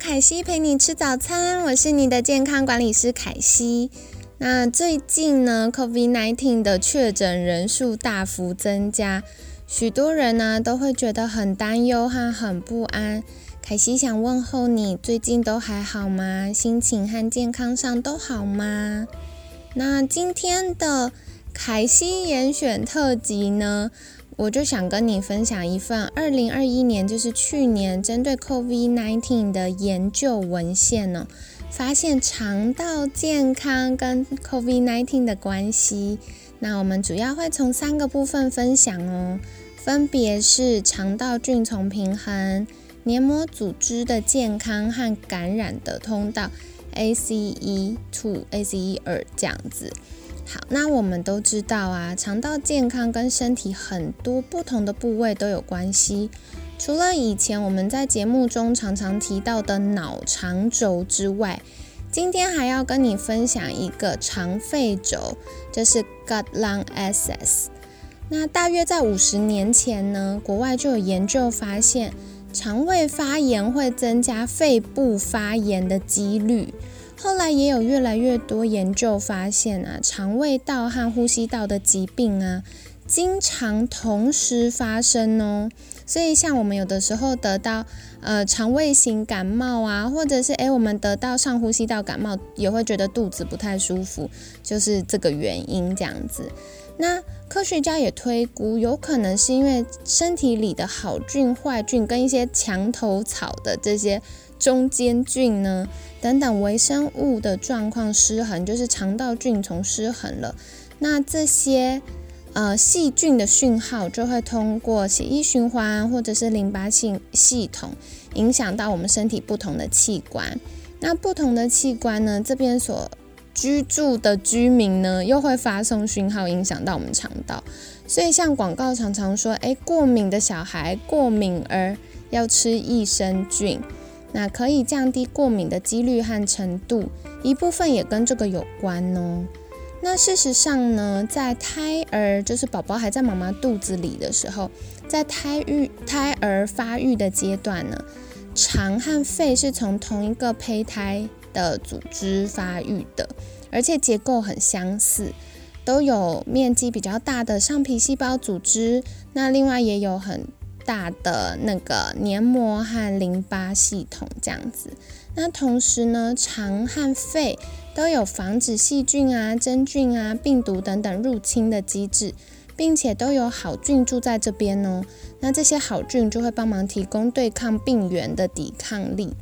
凯西陪你吃早餐，我是你的健康管理师凯西。那最近呢，COVID-19 的确诊人数大幅增加，许多人呢都会觉得很担忧和很不安。凯西想问候你，最近都还好吗？心情和健康上都好吗？那今天的凯西严选特辑呢，我就想跟你分享一份二零二一年，就是去年针对 COVID-19 的研究文献呢，发现肠道健康跟 COVID-19 的关系。那我们主要会从三个部分分享哦，分别是肠道菌丛平衡。黏膜组织的健康和感染的通道，ACE two ACE 二这样子。好，那我们都知道啊，肠道健康跟身体很多不同的部位都有关系。除了以前我们在节目中常常提到的脑肠轴之外，今天还要跟你分享一个肠肺轴，就是 Gut Lung Axis。那大约在五十年前呢，国外就有研究发现。肠胃发炎会增加肺部发炎的几率。后来也有越来越多研究发现啊，肠胃道和呼吸道的疾病啊，经常同时发生哦。所以像我们有的时候得到呃肠胃型感冒啊，或者是诶我们得到上呼吸道感冒，也会觉得肚子不太舒服，就是这个原因这样子。那科学家也推估，有可能是因为身体里的好菌、坏菌跟一些墙头草的这些中间菌呢，等等微生物的状况失衡，就是肠道菌丛失衡了。那这些呃细菌的讯号就会通过血液循环或者是淋巴性系统，影响到我们身体不同的器官。那不同的器官呢，这边所居住的居民呢，又会发送讯号，影响到我们肠道。所以，像广告常常说，诶，过敏的小孩、过敏儿要吃益生菌，那可以降低过敏的几率和程度。一部分也跟这个有关哦。那事实上呢，在胎儿，就是宝宝还在妈妈肚子里的时候，在胎育、胎儿发育的阶段呢，肠和肺是从同一个胚胎。的组织发育的，而且结构很相似，都有面积比较大的上皮细胞组织，那另外也有很大的那个黏膜和淋巴系统这样子。那同时呢，肠和肺都有防止细菌啊、真菌啊、病毒等等入侵的机制，并且都有好菌住在这边哦。那这些好菌就会帮忙提供对抗病原的抵抗力。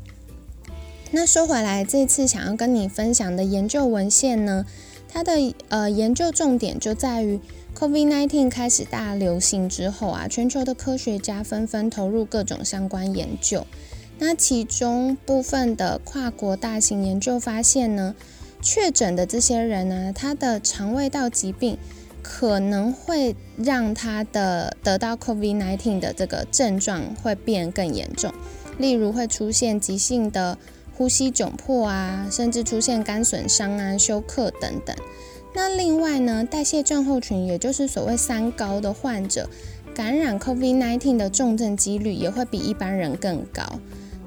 那说回来，这次想要跟你分享的研究文献呢，它的呃研究重点就在于 COVID-19 开始大流行之后啊，全球的科学家纷纷投入各种相关研究。那其中部分的跨国大型研究发现呢，确诊的这些人呢，他的肠胃道疾病可能会让他的得到 COVID-19 的这个症状会变更严重，例如会出现急性的。呼吸窘迫啊，甚至出现肝损伤啊、休克等等。那另外呢，代谢症候群，也就是所谓三高的患者，感染 COVID-19 的重症几率也会比一般人更高。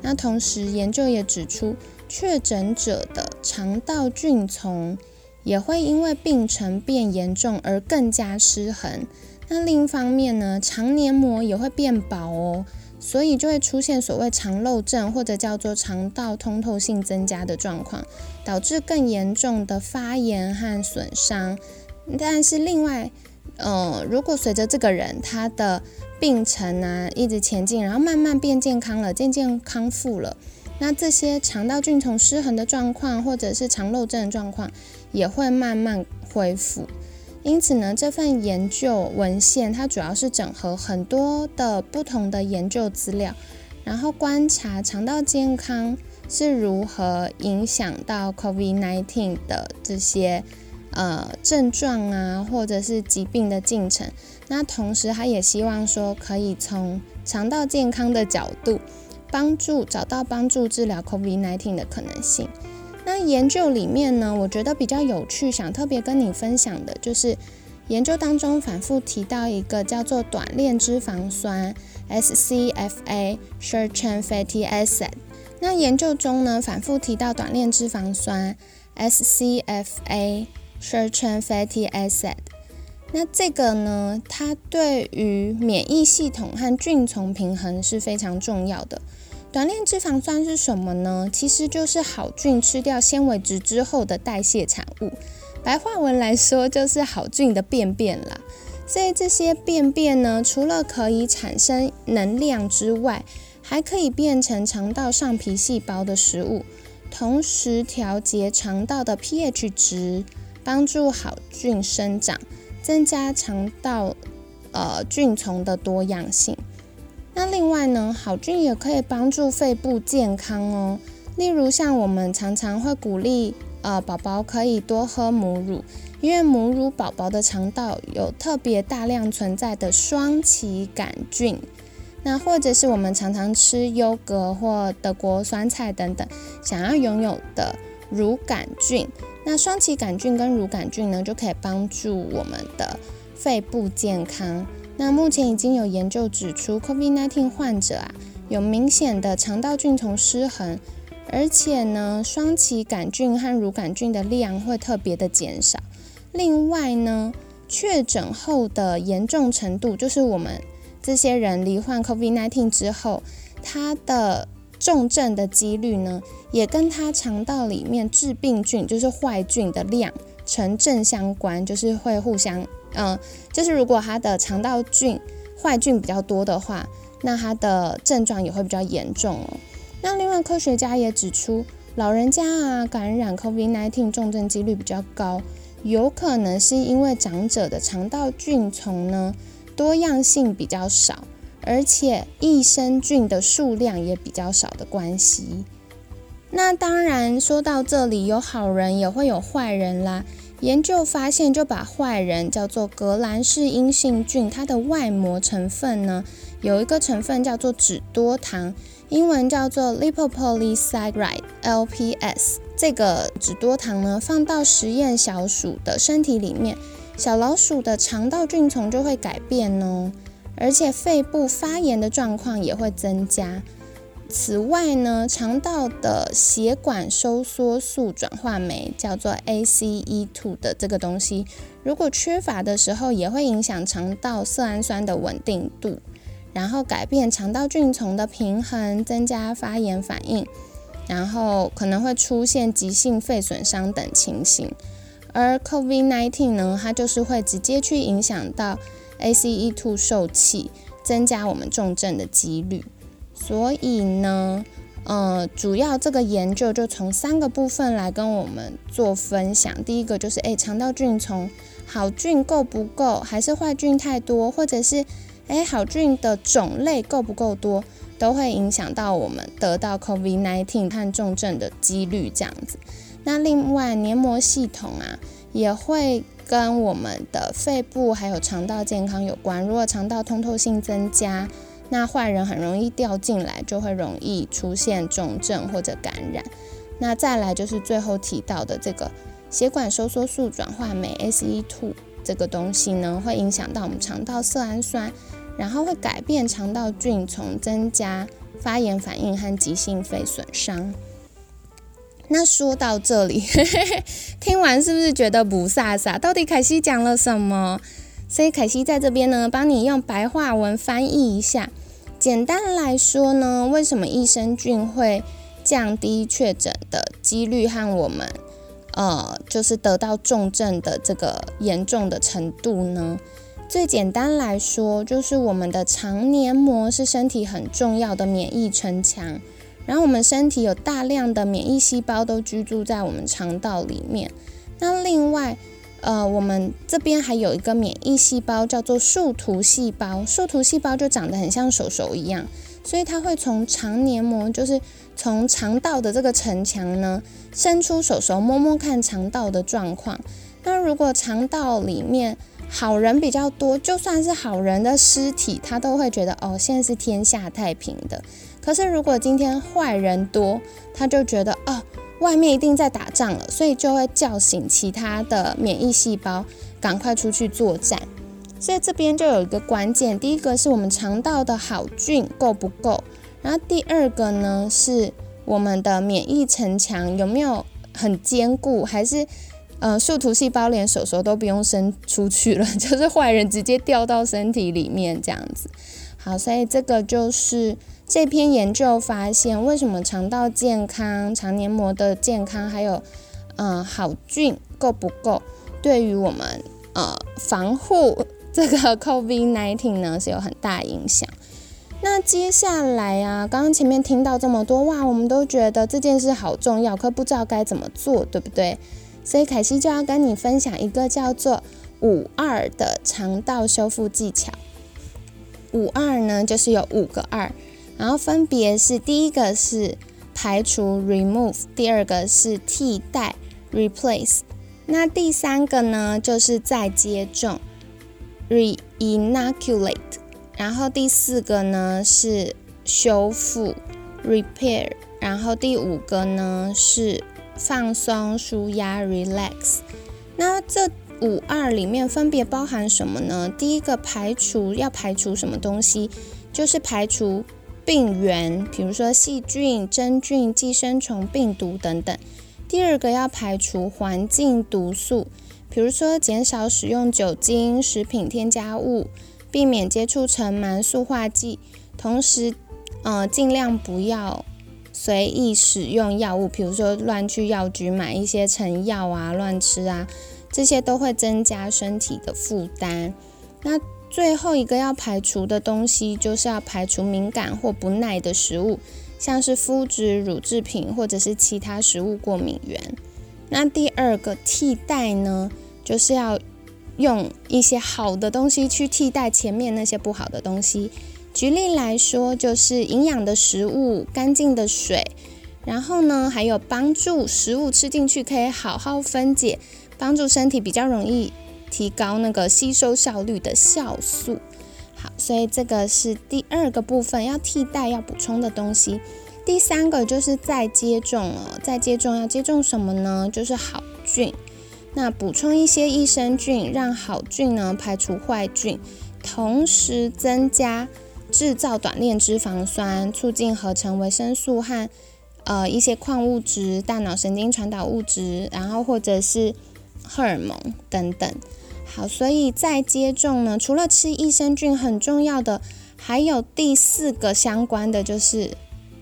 那同时，研究也指出，确诊者的肠道菌丛也会因为病程变严重而更加失衡。那另一方面呢，肠黏膜也会变薄哦。所以就会出现所谓肠漏症，或者叫做肠道通透性增加的状况，导致更严重的发炎和损伤。但是另外，呃，如果随着这个人他的病程啊一直前进，然后慢慢变健康了，渐渐康复了，那这些肠道菌丛失衡的状况，或者是肠漏症的状况，也会慢慢恢复。因此呢，这份研究文献它主要是整合很多的不同的研究资料，然后观察肠道健康是如何影响到 COVID-19 的这些呃症状啊，或者是疾病的进程。那同时，他也希望说可以从肠道健康的角度，帮助找到帮助治疗 COVID-19 的可能性。那研究里面呢，我觉得比较有趣，想特别跟你分享的就是，研究当中反复提到一个叫做短链脂肪酸 （SCFA，Short Chain Fatty Acid）。那研究中呢，反复提到短链脂肪酸 （SCFA，Short Chain Fatty Acid）。那这个呢，它对于免疫系统和菌丛平衡是非常重要的。短链脂肪酸是什么呢？其实就是好菌吃掉纤维质之后的代谢产物。白话文来说，就是好菌的便便啦。所以这些便便呢，除了可以产生能量之外，还可以变成肠道上皮细胞的食物，同时调节肠道的 pH 值，帮助好菌生长，增加肠道呃菌丛的多样性。那另外呢，好菌也可以帮助肺部健康哦。例如像我们常常会鼓励呃宝宝可以多喝母乳，因为母乳宝宝的肠道有特别大量存在的双歧杆菌。那或者是我们常常吃优格或德国酸菜等等，想要拥有的乳杆菌。那双歧杆菌跟乳杆菌呢，就可以帮助我们的肺部健康。那目前已经有研究指出，COVID-19 患者啊有明显的肠道菌丛失衡，而且呢，双歧杆菌和乳杆菌的量会特别的减少。另外呢，确诊后的严重程度，就是我们这些人罹患 COVID-19 之后，他的重症的几率呢，也跟他肠道里面致病菌，就是坏菌的量成正相关，就是会互相。嗯，就是如果他的肠道菌坏菌比较多的话，那他的症状也会比较严重哦。那另外科学家也指出，老人家啊感染 COVID-19 重症几率比较高，有可能是因为长者的肠道菌丛呢多样性比较少，而且益生菌的数量也比较少的关系。那当然说到这里，有好人也会有坏人啦。研究发现，就把坏人叫做革兰氏阴性菌，它的外膜成分呢，有一个成分叫做脂多糖，英文叫做 lipopolysaccharide（LPS）。这个脂多糖呢，放到实验小鼠的身体里面，小老鼠的肠道菌丛就会改变哦，而且肺部发炎的状况也会增加。此外呢，肠道的血管收缩素转化酶叫做 ACE2 的这个东西，如果缺乏的时候，也会影响肠道色氨酸的稳定度，然后改变肠道菌丛的平衡，增加发炎反应，然后可能会出现急性肺损伤等情形。而 COVID-19 呢，它就是会直接去影响到 ACE2 受气，增加我们重症的几率。所以呢，呃，主要这个研究就从三个部分来跟我们做分享。第一个就是，诶，肠道菌从好菌够不够，还是坏菌太多，或者是，诶，好菌的种类够不够多，都会影响到我们得到 COVID-19 和重症的几率这样子。那另外，黏膜系统啊，也会跟我们的肺部还有肠道健康有关。如果肠道通透性增加，那坏人很容易掉进来，就会容易出现重症或者感染。那再来就是最后提到的这个血管收缩素转化酶 ACE2 这个东西呢，会影响到我们肠道色氨酸，然后会改变肠道菌丛，增加发炎反应和急性肺损伤。那说到这里，嘿嘿嘿听完是不是觉得不飒飒？到底凯西讲了什么？所以凯西在这边呢，帮你用白话文翻译一下。简单来说呢，为什么益生菌会降低确诊的几率和我们呃，就是得到重症的这个严重的程度呢？最简单来说，就是我们的肠黏膜是身体很重要的免疫城墙，然后我们身体有大量的免疫细胞都居住在我们肠道里面。那另外，呃，我们这边还有一个免疫细胞，叫做树突细胞。树突细胞就长得很像手手一样，所以它会从肠黏膜，就是从肠道的这个城墙呢，伸出手手摸摸看肠道的状况。那如果肠道里面好人比较多，就算是好人的尸体，他都会觉得哦，现在是天下太平的。可是如果今天坏人多，他就觉得哦，外面一定在打仗了，所以就会叫醒其他的免疫细胞，赶快出去作战。所以这边就有一个关键，第一个是我们肠道的好菌够不够，然后第二个呢是我们的免疫城墙有没有很坚固，还是？呃，树突细胞连手手都不用伸出去了，就是坏人直接掉到身体里面这样子。好，所以这个就是这篇研究发现，为什么肠道健康、肠黏膜的健康，还有嗯好菌够不够，对于我们呃防护这个 COVID-19 呢是有很大影响。那接下来啊，刚刚前面听到这么多哇，我们都觉得这件事好重要，可不知道该怎么做，对不对？所以凯西就要跟你分享一个叫做五二的肠道修复技巧。五二呢，就是有五个二，然后分别是第一个是排除 （remove），第二个是替代 （replace），那第三个呢就是再接种 （re-inoculate），然后第四个呢是修复 （repair），然后第五个呢是。放松、舒压、relax。那这五二里面分别包含什么呢？第一个排除要排除什么东西，就是排除病原，比如说细菌、真菌、寄生虫、病毒等等。第二个要排除环境毒素，比如说减少使用酒精、食品添加物，避免接触尘螨、塑化剂，同时，呃，尽量不要。随意使用药物，比如说乱去药局买一些成药啊，乱吃啊，这些都会增加身体的负担。那最后一个要排除的东西，就是要排除敏感或不耐的食物，像是麸质、乳制品或者是其他食物过敏源。那第二个替代呢，就是要用一些好的东西去替代前面那些不好的东西。举例来说，就是营养的食物、干净的水，然后呢，还有帮助食物吃进去可以好好分解，帮助身体比较容易提高那个吸收效率的酵素。好，所以这个是第二个部分要替代、要补充的东西。第三个就是再接种了，再接种要接种什么呢？就是好菌。那补充一些益生菌，让好菌呢排除坏菌，同时增加。制造短链脂肪酸，促进合成维生素和呃一些矿物质、大脑神经传导物质，然后或者是荷尔蒙等等。好，所以再接种呢，除了吃益生菌很重要的，还有第四个相关的就是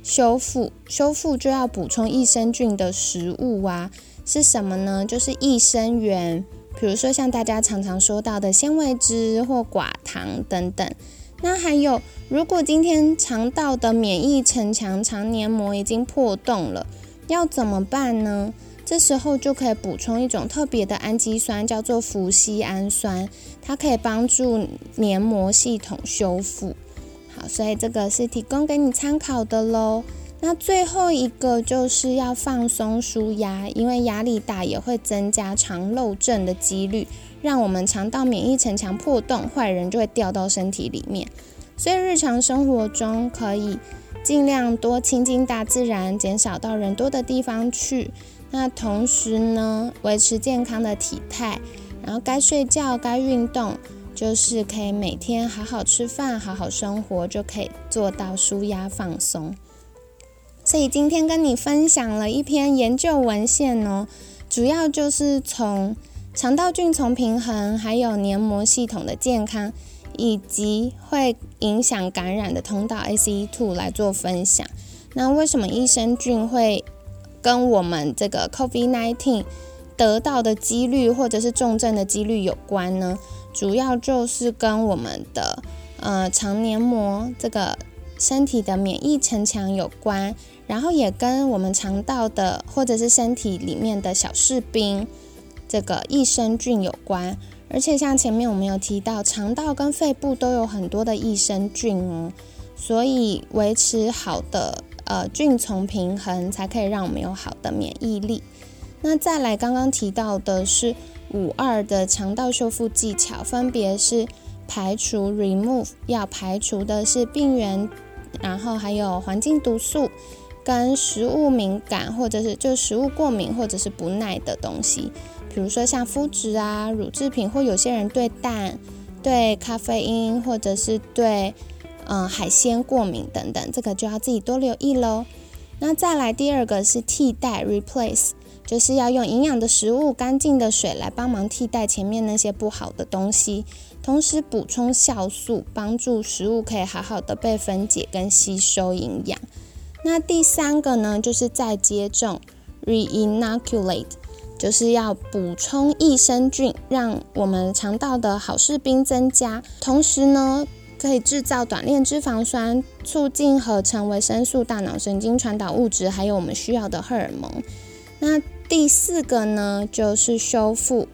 修复。修复就要补充益生菌的食物啊，是什么呢？就是益生元，比如说像大家常常说到的纤维质或寡糖等等。那还有，如果今天肠道的免疫城墙、肠黏膜已经破洞了，要怎么办呢？这时候就可以补充一种特别的氨基酸，叫做氟西氨酸，它可以帮助黏膜系统修复。好，所以这个是提供给你参考的喽。那最后一个就是要放松舒压，因为压力大也会增加肠漏症的几率。让我们肠道免疫城墙破洞，坏人就会掉到身体里面。所以日常生活中可以尽量多亲近大自然，减少到人多的地方去。那同时呢，维持健康的体态，然后该睡觉、该运动，就是可以每天好好吃饭、好好生活，就可以做到舒压放松。所以今天跟你分享了一篇研究文献哦，主要就是从。肠道菌丛平衡，还有黏膜系统的健康，以及会影响感染的通道 ACE2 来做分享。那为什么益生菌会跟我们这个 COVID-19 得到的几率或者是重症的几率有关呢？主要就是跟我们的呃肠黏膜这个身体的免疫城墙有关，然后也跟我们肠道的或者是身体里面的小士兵。这个益生菌有关，而且像前面我们有提到，肠道跟肺部都有很多的益生菌哦，所以维持好的呃菌丛平衡，才可以让我们有好的免疫力。那再来，刚刚提到的是五二的肠道修复技巧，分别是排除 （remove） 要排除的是病原，然后还有环境毒素。跟食物敏感，或者是就食物过敏，或者是不耐的东西，比如说像麸质啊、乳制品，或有些人对蛋、对咖啡因，或者是对嗯海鲜过敏等等，这个就要自己多留意喽。那再来第二个是替代 （replace），就是要用营养的食物、干净的水来帮忙替代前面那些不好的东西，同时补充酵素，帮助食物可以好好的被分解跟吸收营养。那第三个呢，就是再接种，reinoculate，就是要补充益生菌，让我们肠道的好士兵增加，同时呢，可以制造短链脂肪酸，促进合成维生素、大脑神经传导物质，还有我们需要的荷尔蒙。那第四个呢，就是修复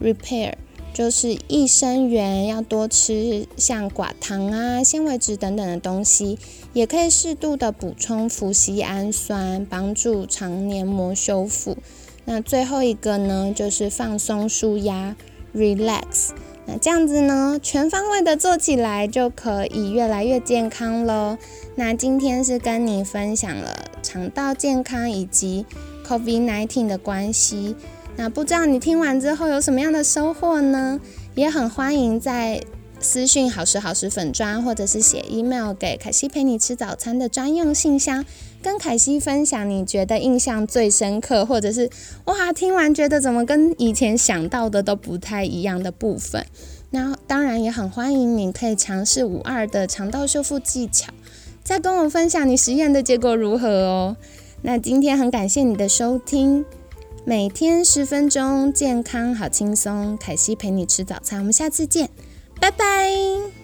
，repair。就是益生元要多吃，像寡糖啊、纤维质等等的东西，也可以适度的补充氟西氨酸，帮助肠黏膜修复。那最后一个呢，就是放松舒压，relax。那这样子呢，全方位的做起来就可以越来越健康喽。那今天是跟你分享了肠道健康以及 COVID-19 的关系。那不知道你听完之后有什么样的收获呢？也很欢迎在私讯好时好时粉砖，或者是写 email 给凯西陪你吃早餐的专用信箱，跟凯西分享你觉得印象最深刻，或者是哇听完觉得怎么跟以前想到的都不太一样的部分。那当然也很欢迎你可以尝试五二的肠道修复技巧，再跟我分享你实验的结果如何哦。那今天很感谢你的收听。每天十分钟，健康好轻松。凯西陪你吃早餐，我们下次见，拜拜。